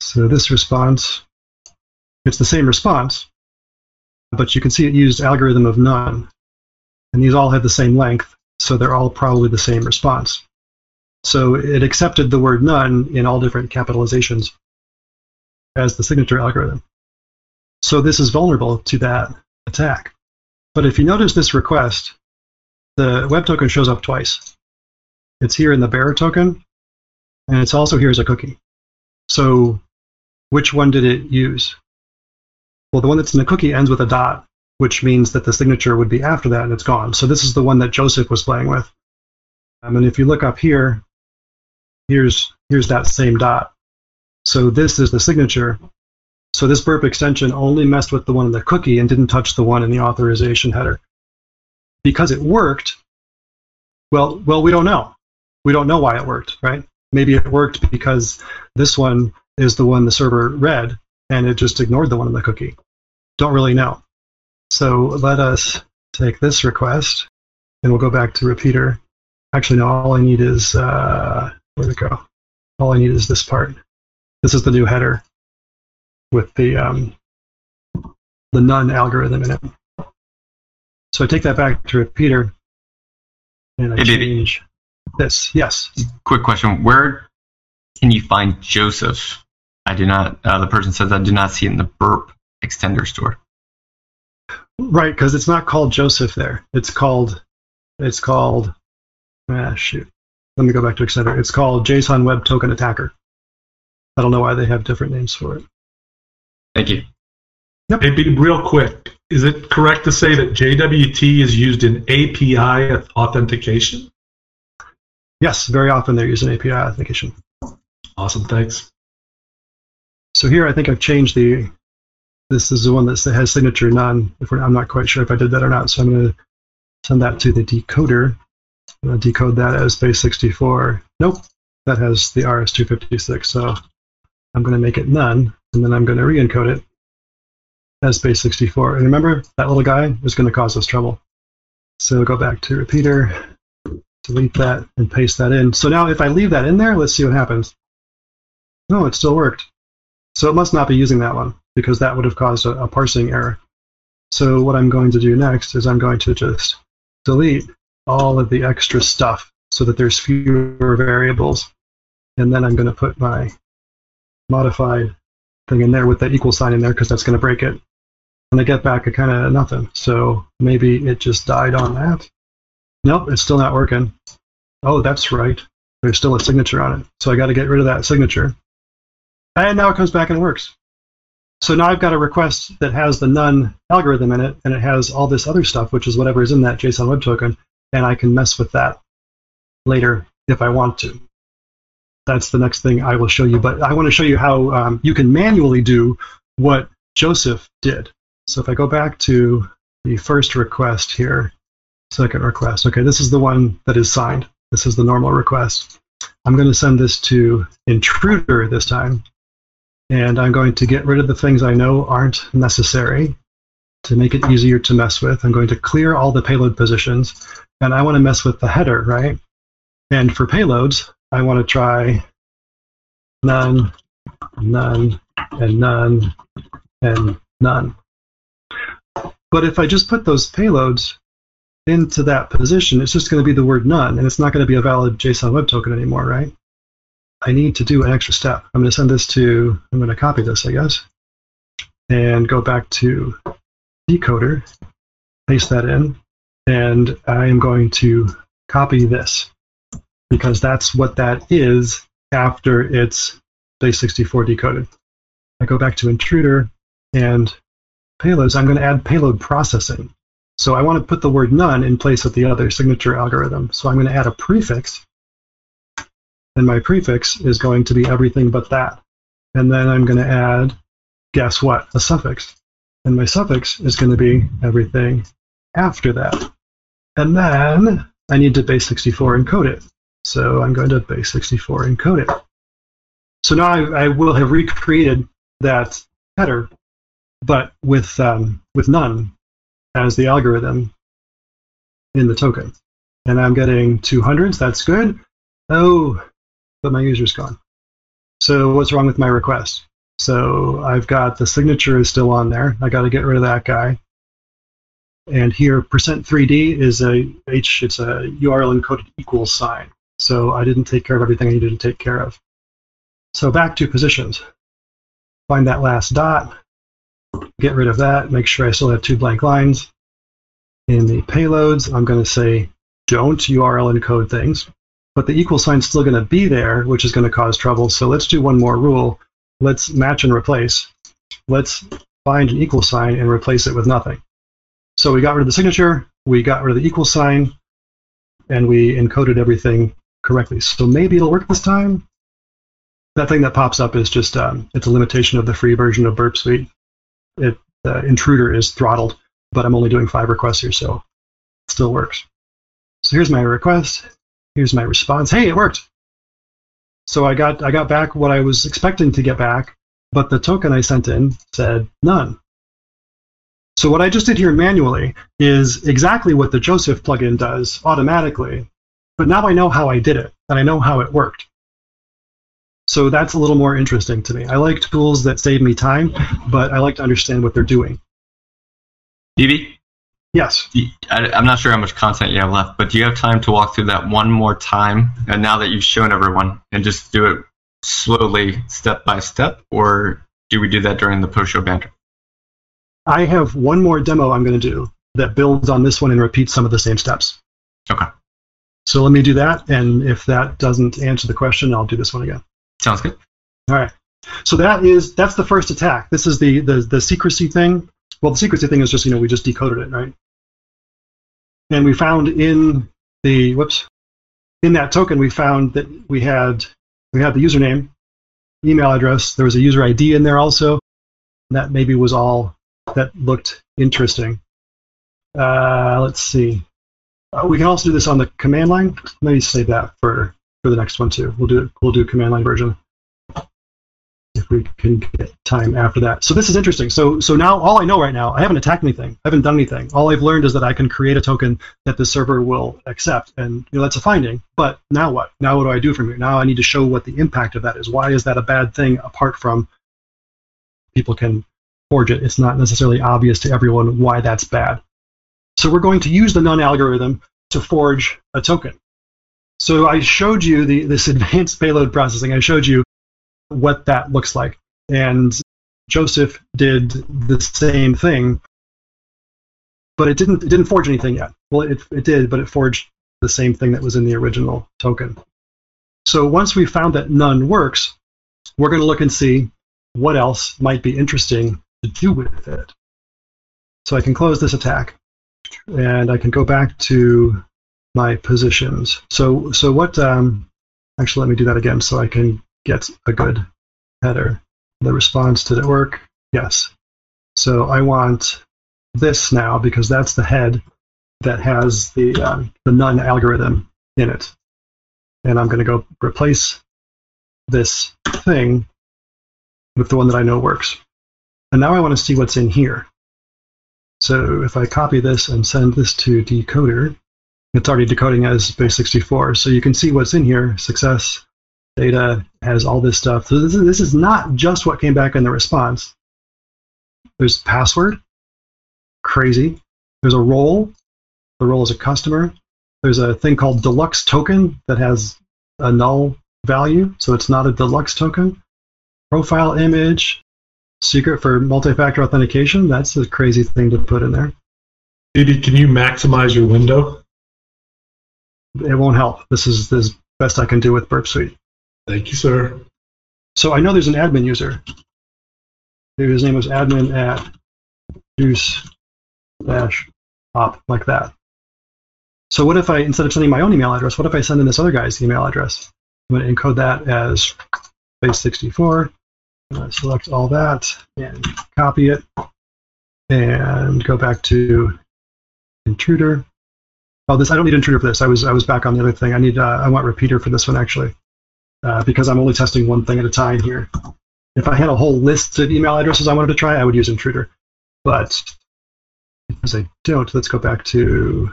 So this response, it's the same response, but you can see it used algorithm of none. And these all have the same length, so they're all probably the same response. So it accepted the word none in all different capitalizations as the signature algorithm. So this is vulnerable to that attack. But if you notice this request, the web token shows up twice. It's here in the bearer token, and it's also here as a cookie. So which one did it use? Well, the one that's in the cookie ends with a dot, which means that the signature would be after that and it's gone. So this is the one that Joseph was playing with. Um, and if you look up here, here's here's that same dot. So this is the signature. So this burp extension only messed with the one in the cookie and didn't touch the one in the authorization header. Because it worked, well, well, we don't know. We don't know why it worked, right? Maybe it worked because this one is the one the server read and it just ignored the one in the cookie. Don't really know. So let us take this request and we'll go back to repeater. Actually, no, all I need is, uh, where'd it go? All I need is this part. This is the new header with the um, the none algorithm in it. So I take that back to repeater and I Hey, baby. this. Yes. Quick question: Where can you find Joseph? I do not. Uh, the person says I do not see it in the burp extender store. Right, because it's not called Joseph there. It's called it's called ah shoot. Let me go back to Extender. It's called JSON Web Token Attacker. I don't know why they have different names for it. Thank you. Hey, be real quick. Is it correct to say that JWT is used in API authentication? Yes, very often they're using API authentication. Awesome, thanks. So here I think I've changed the. This is the one that has signature none. If we're, I'm not quite sure if I did that or not, so I'm going to send that to the decoder. I'm going to decode that as base 64. Nope, that has the RS256. So I'm going to make it none, and then I'm going to re-encode it as base 64. And remember, that little guy is going to cause us trouble. So go back to repeater, delete that, and paste that in. So now if I leave that in there, let's see what happens. No, it still worked. So it must not be using that one because that would have caused a, a parsing error. So what I'm going to do next is I'm going to just delete all of the extra stuff so that there's fewer variables. And then I'm going to put my modified thing in there with that equal sign in there because that's going to break it. And I get back a kind of nothing. So maybe it just died on that. Nope, it's still not working. Oh, that's right. There's still a signature on it. So I got to get rid of that signature. And now it comes back and works. So now I've got a request that has the none algorithm in it, and it has all this other stuff, which is whatever is in that JSON Web Token, and I can mess with that later if I want to. That's the next thing I will show you. But I want to show you how um, you can manually do what Joseph did. So if I go back to the first request here, second request. Okay, this is the one that is signed. This is the normal request. I'm going to send this to intruder this time. And I'm going to get rid of the things I know aren't necessary to make it easier to mess with. I'm going to clear all the payload positions. And I want to mess with the header, right? And for payloads, I want to try none, none, and none, and none. But if I just put those payloads into that position, it's just going to be the word none, and it's not going to be a valid JSON Web Token anymore, right? I need to do an extra step. I'm going to send this to, I'm going to copy this, I guess, and go back to decoder, paste that in, and I am going to copy this because that's what that is after it's base64 decoded. I go back to intruder and payloads. I'm going to add payload processing. So I want to put the word none in place of the other signature algorithm. So I'm going to add a prefix, and my prefix is going to be everything but that. And then I'm going to add, guess what, a suffix. And my suffix is going to be everything after that. And then I need to base64 encode it. So I'm going to base64 encode it. So now I, I will have recreated that header, but with um, with none as the algorithm in the token. And I'm getting 200s. That's good. Oh, but my user's gone. So what's wrong with my request? So I've got the signature is still on there. I got to get rid of that guy. And here, percent %3d is a h. It's a URL encoded equals sign. So I didn't take care of everything I needed to take care of. So back to positions. Find that last dot, get rid of that, make sure I still have two blank lines. In the payloads, I'm going to say don't URL encode things, but the equal sign's still going to be there, which is going to cause trouble. So let's do one more rule. Let's match and replace. Let's find an equal sign and replace it with nothing. So we got rid of the signature, we got rid of the equal sign, and we encoded everything correctly. So maybe it'll work this time that thing that pops up is just um, it's a limitation of the free version of Burp Suite. It uh, intruder is throttled, but I'm only doing five requests here, so it still works. So here's my request. Here's my response. Hey, it worked. So I got I got back what I was expecting to get back, but the token I sent in said none. So what I just did here manually is exactly what the Joseph plugin does automatically, but now I know how I did it and I know how it worked. So that's a little more interesting to me. I like tools that save me time, but I like to understand what they're doing. BB? Yes. I, am not sure how much content you have left, but do you have time to walk through that one more time? And now that you've shown everyone, and just do it slowly, step by step, or do we do that during the post-show banter? I have one more demo I'm going to do that builds on this one and repeats some of the same steps. Okay. So let me do that, and if that doesn't answer the question, I'll do this one again. Sounds good. All right. So that is that's the first attack. This is the the the secrecy thing. Well, the secrecy thing is just you know we just decoded it, right? And we found in the whoops in that token we found that we had we had the username, email address. There was a user ID in there also. That maybe was all that looked interesting. Uh, let's see. Uh, we can also do this on the command line. Let me save that for for the next one too. We'll do. We'll do command line version if we can get time after that. So this is interesting. So so now all I know right now, I haven't attacked anything. I haven't done anything. All I've learned is that I can create a token that the server will accept, and you know that's a finding. But now what? Now what do I do from here? Now I need to show what the impact of that is. Why is that a bad thing? Apart from people can forge it, it's not necessarily obvious to everyone why that's bad. So we're going to use the none algorithm to forge a token. So I showed you the, this advanced payload processing. I showed you what that looks like. And Joseph did the same thing, but it didn't it didn't forge anything yet. Well, it, it did, but it forged the same thing that was in the original token. So once we found that none works, we're going to look and see what else might be interesting to do with it. So I can close this attack, and I can go back to my positions. So so what? Um, actually, let me do that again so I can get a good header. The response did it work? Yes. So I want this now because that's the head that has the um, the none algorithm in it, and I'm going to go replace this thing with the one that I know works. And now I want to see what's in here. So if I copy this and send this to decoder, it's already decoding as base64. So you can see what's in here. Success data has all this stuff. So this is, this is not just what came back in the response. There's password, crazy. There's a role, the role is a customer. There's a thing called deluxe token that has a null value, so it's not a deluxe token. Profile image, secret for multi-factor authentication. That's a crazy thing to put in there. Didi, can you maximize your window? It won't help. This is the best I can do with Burp Suite. Thank you, sir. So I know there's an admin user. Maybe his name was admin at juice dash op like that. So what if I instead of sending my own email address, what if I send in this other guy's email address? I'm going to encode that as base64. Select all that and copy it and go back to intruder. Oh, this I don't need intruder for this. I was I was back on the other thing. I need uh, I want repeater for this one actually uh, because I'm only testing one thing at a time here. If I had a whole list of email addresses I wanted to try, I would use intruder. But because I don't, let's go back to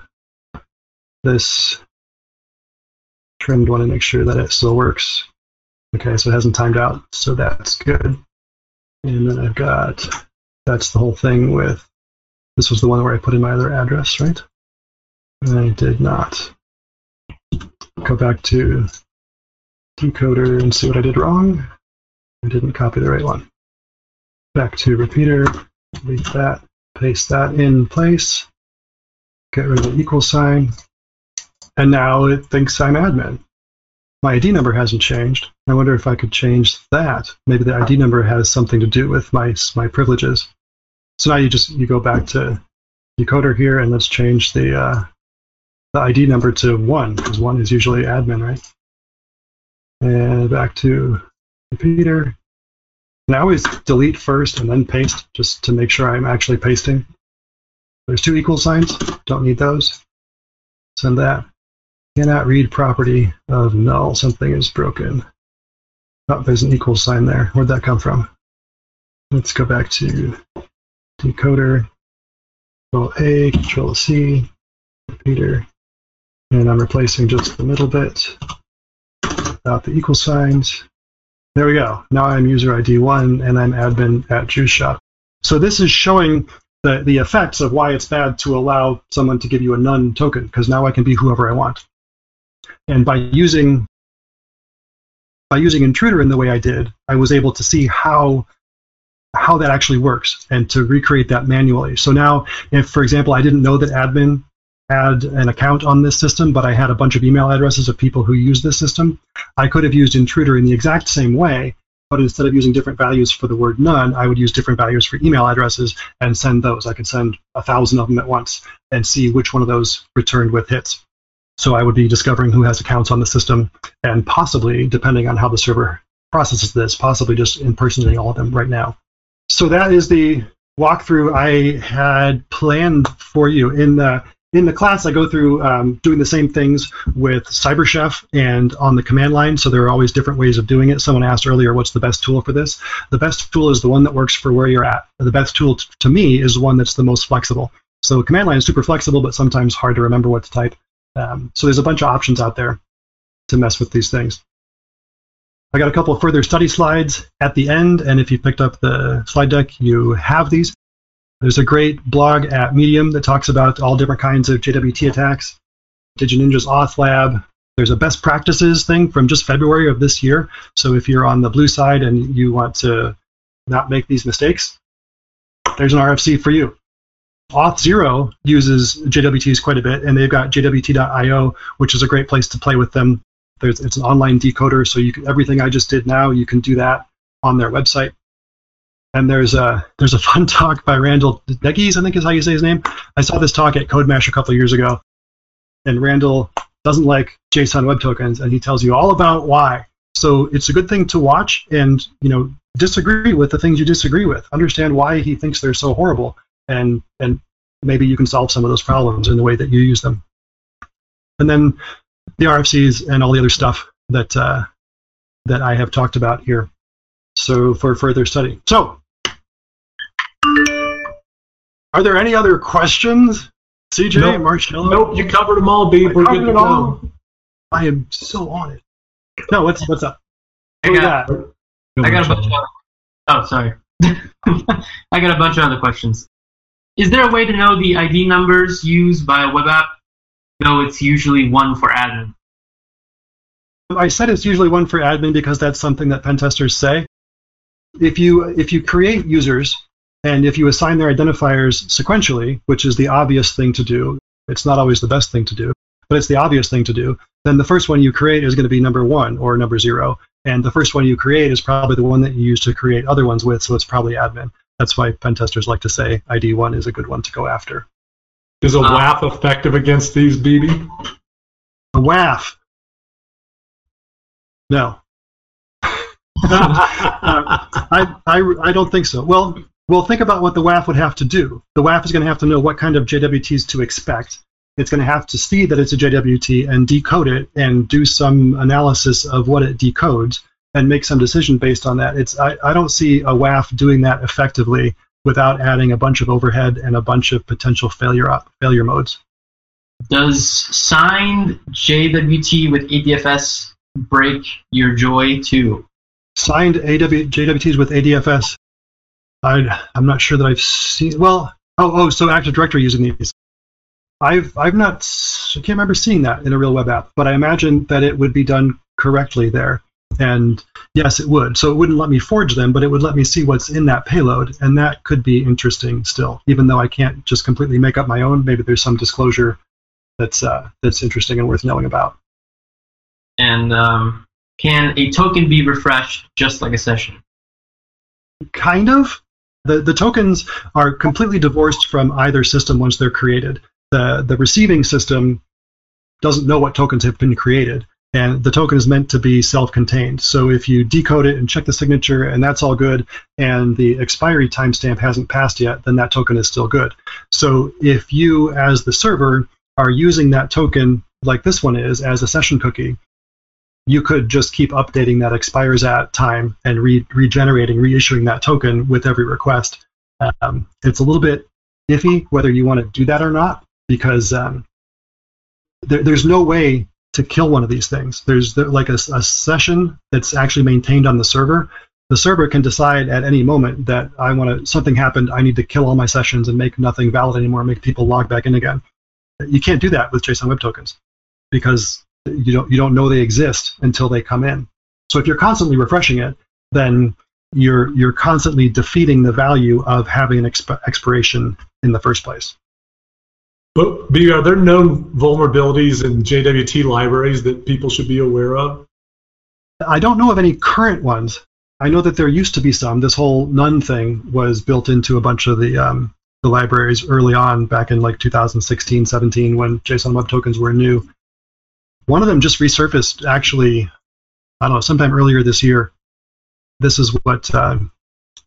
this trimmed one and make sure that it still works. Okay, so it hasn't timed out, so that's good. And then I've got, that's the whole thing with, this was the one where I put in my other address, right? And I did not. Go back to decoder and see what I did wrong. I didn't copy the right one. Back to repeater, delete that, paste that in place, get rid of the equal sign, and now it thinks I'm admin. My ID number hasn't changed. I wonder if I could change that. Maybe the ID number has something to do with my my privileges. So now you just you go back to decoder here and let's change the uh, the ID number to one because one is usually admin, right? And back to repeater. And I always delete first and then paste just to make sure I'm actually pasting. There's two equal signs. Don't need those. Send that. Cannot read property of null. Something is broken. Oh, there's an equal sign there. Where'd that come from? Let's go back to decoder. Control A, Control C, repeater. And I'm replacing just the middle bit without the equal signs. There we go. Now I'm user ID 1 and I'm admin at Juice Shop. So this is showing the, the effects of why it's bad to allow someone to give you a none token, because now I can be whoever I want. And by using by using intruder in the way I did, I was able to see how how that actually works and to recreate that manually. So now, if for example I didn't know that admin had an account on this system, but I had a bunch of email addresses of people who use this system, I could have used intruder in the exact same way, but instead of using different values for the word none, I would use different values for email addresses and send those. I could send a thousand of them at once and see which one of those returned with hits. So I would be discovering who has accounts on the system and possibly, depending on how the server processes this, possibly just impersonating all of them right now. So that is the walkthrough I had planned for you. In the in the class, I go through um, doing the same things with CyberChef and on the command line. So there are always different ways of doing it. Someone asked earlier, what's the best tool for this? The best tool is the one that works for where you're at. The best tool t- to me is the one that's the most flexible. So command line is super flexible, but sometimes hard to remember what to type. Um, so there's a bunch of options out there to mess with these things. I got a couple of further study slides at the end, and if you picked up the slide deck, you have these. There's a great blog at Medium that talks about all different kinds of JWT attacks. DigiNinja's Auth Lab. There's a best practices thing from just February of this year. So if you're on the blue side and you want to not make these mistakes, there's an RFC for you. Auth0 uses JWTs quite a bit, and they've got JWT.io, which is a great place to play with them. There's, it's an online decoder, so can, everything I just did now, you can do that on their website. And there's a there's a fun talk by Randall Degges, I think is how you say his name. I saw this talk at CodeMash a couple of years ago, and Randall doesn't like JSON Web Tokens, and he tells you all about why. So it's a good thing to watch and you know disagree with the things you disagree with. Understand why he thinks they're so horrible, and and maybe you can solve some of those problems in the way that you use them. And then the RFCs and all the other stuff that uh, that I have talked about here. So for further study. So, are there any other questions? CJ, Nope. Marcello? Nope, you covered them all, Beeb. We're Covered good to go. all. I am so on it. No, what's what's up? I What got, got? I got a bunch of. Oh, sorry. I got a bunch of other questions. Is there a way to know the ID numbers used by a web app though it's usually one for admin. I said it's usually one for admin because that's something that pen testers say. If you if you create users and if you assign their identifiers sequentially, which is the obvious thing to do, it's not always the best thing to do, but it's the obvious thing to do, then the first one you create is going to be number one or number zero. And the first one you create is probably the one that you use to create other ones with, so it's probably admin. That's why pen testers like to say ID one is a good one to go after. Is a Uh, WAF effective against these, BB? A WAF. No. I, I, I don't think so. Well, well, think about what the WAF would have to do. The WAF is going to have to know what kind of JWTs to expect. It's going to have to see that it's a JWT and decode it and do some analysis of what it decodes and make some decision based on that. It's I, I don't see a WAF doing that effectively without adding a bunch of overhead and a bunch of potential failure op, failure modes. Does signed JWT with ADFS break your joy too? signed AW, JWTs with ADFS. I, I'm not sure that I've seen. Well, oh, oh, so Active Directory using these. I've, I've not. I can't remember seeing that in a real web app, but I imagine that it would be done correctly there. And yes, it would. So it wouldn't let me forge them, but it would let me see what's in that payload, and that could be interesting still. Even though I can't just completely make up my own, maybe there's some disclosure that's uh, that's interesting and worth knowing about. And um, can a token be refreshed just like a session? kind of the the tokens are completely divorced from either system once they're created the the receiving system doesn't know what tokens have been created and the token is meant to be self-contained so if you decode it and check the signature and that's all good and the expiry timestamp hasn't passed yet then that token is still good so if you as the server are using that token like this one is as a session cookie you could just keep updating that expires at time and re- regenerating, reissuing that token with every request. Um, it's a little bit iffy whether you want to do that or not because um, there, there's no way to kill one of these things. There's there, like a, a session that's actually maintained on the server. The server can decide at any moment that I want to something happened. I need to kill all my sessions and make nothing valid anymore. Make people log back in again. You can't do that with JSON Web Tokens because you don't you don't know they exist until they come in. So if you're constantly refreshing it, then you're you're constantly defeating the value of having an exp- expiration in the first place. But are there known vulnerabilities in JWT libraries that people should be aware of? I don't know of any current ones. I know that there used to be some. This whole none thing was built into a bunch of the um, the libraries early on, back in like 2016, 17, when JSON Web Tokens were new. One of them just resurfaced actually, I don't know, sometime earlier this year. This is what uh,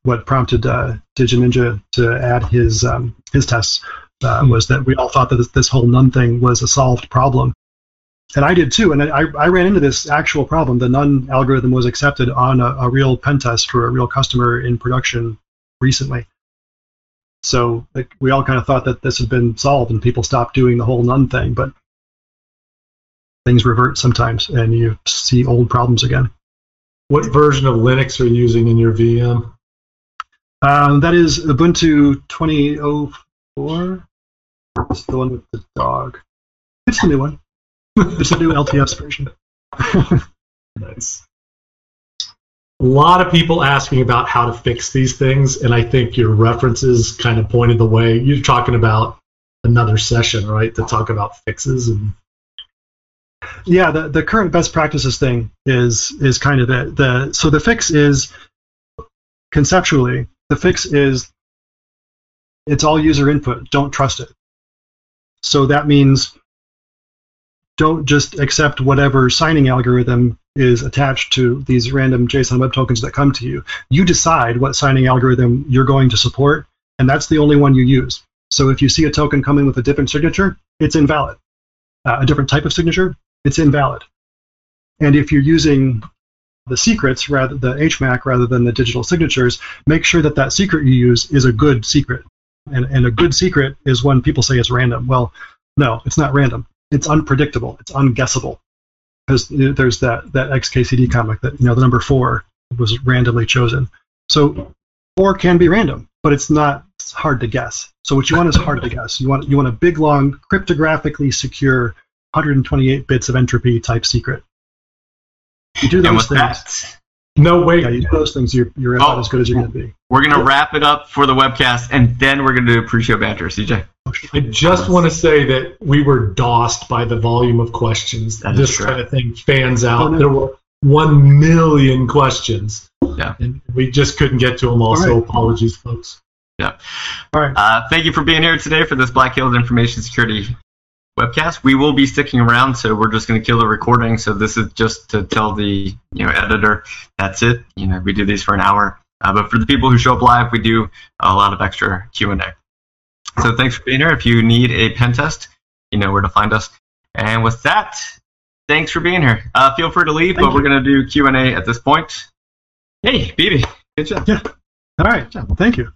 what prompted uh, DigiNinja to add his um, his tests uh, was that we all thought that this, this whole none thing was a solved problem, and I did too. And I, I ran into this actual problem. The none algorithm was accepted on a, a real pen test for a real customer in production recently. So like, we all kind of thought that this had been solved and people stopped doing the whole none thing, but things revert sometimes and you see old problems again. What version of Linux are you using in your VM? Um, that is Ubuntu 2004. It's the one with the dog. It's the new one. It's the new LTS version. Nice. A lot of people asking about how to fix these things, and I think your references kind of pointed the way. You're talking about another session, right, to talk about fixes and yeah, the, the current best practices thing is is kind of it. The so the fix is conceptually the fix is it's all user input. Don't trust it. So that means don't just accept whatever signing algorithm is attached to these random JSON web tokens that come to you. You decide what signing algorithm you're going to support, and that's the only one you use. So if you see a token coming with a different signature, it's invalid. Uh, a different type of signature, it's invalid. And if you're using the secrets rather the HMAC rather than the digital signatures, make sure that that secret you use is a good secret. And, and a good secret is when people say it's random. Well, no, it's not random. It's unpredictable. It's unguessable. Because there's that that XKCD comic that you know the number four was randomly chosen. So four can be random, but it's not hard to guess. So what you want is hard to guess. You want you want a big, long, cryptographically secure 128 bits of entropy type secret. You do And those things. that, No, wait. Yeah, you do those things. You're, you're about Oh. as good as you're going to be. we're gonna wrap it up for the webcast, and then we're gonna do a pre-show banter. CJ. I just want to say that we were dossed by the volume of questions. That is this kind of thing fans out. There were one million questions. Yeah. And we just couldn't get to them all, All so apologies, folks. Yeah. All right. Uh, thank you for being here today for this Black Hills Information Security webcast. We will be sticking around, so we're just going to kill the recording. So this is just to tell the you know editor that's it. You know we do these for an hour, uh, but for the people who show up live, we do a lot of extra Q and A. So thanks for being here. If you need a pen test, you know where to find us. And with that, thanks for being here. Uh, feel free to leave, Thank but we're going to do Q and A at this point. Hey, BB, good job. Yeah. All right. Well, thank you.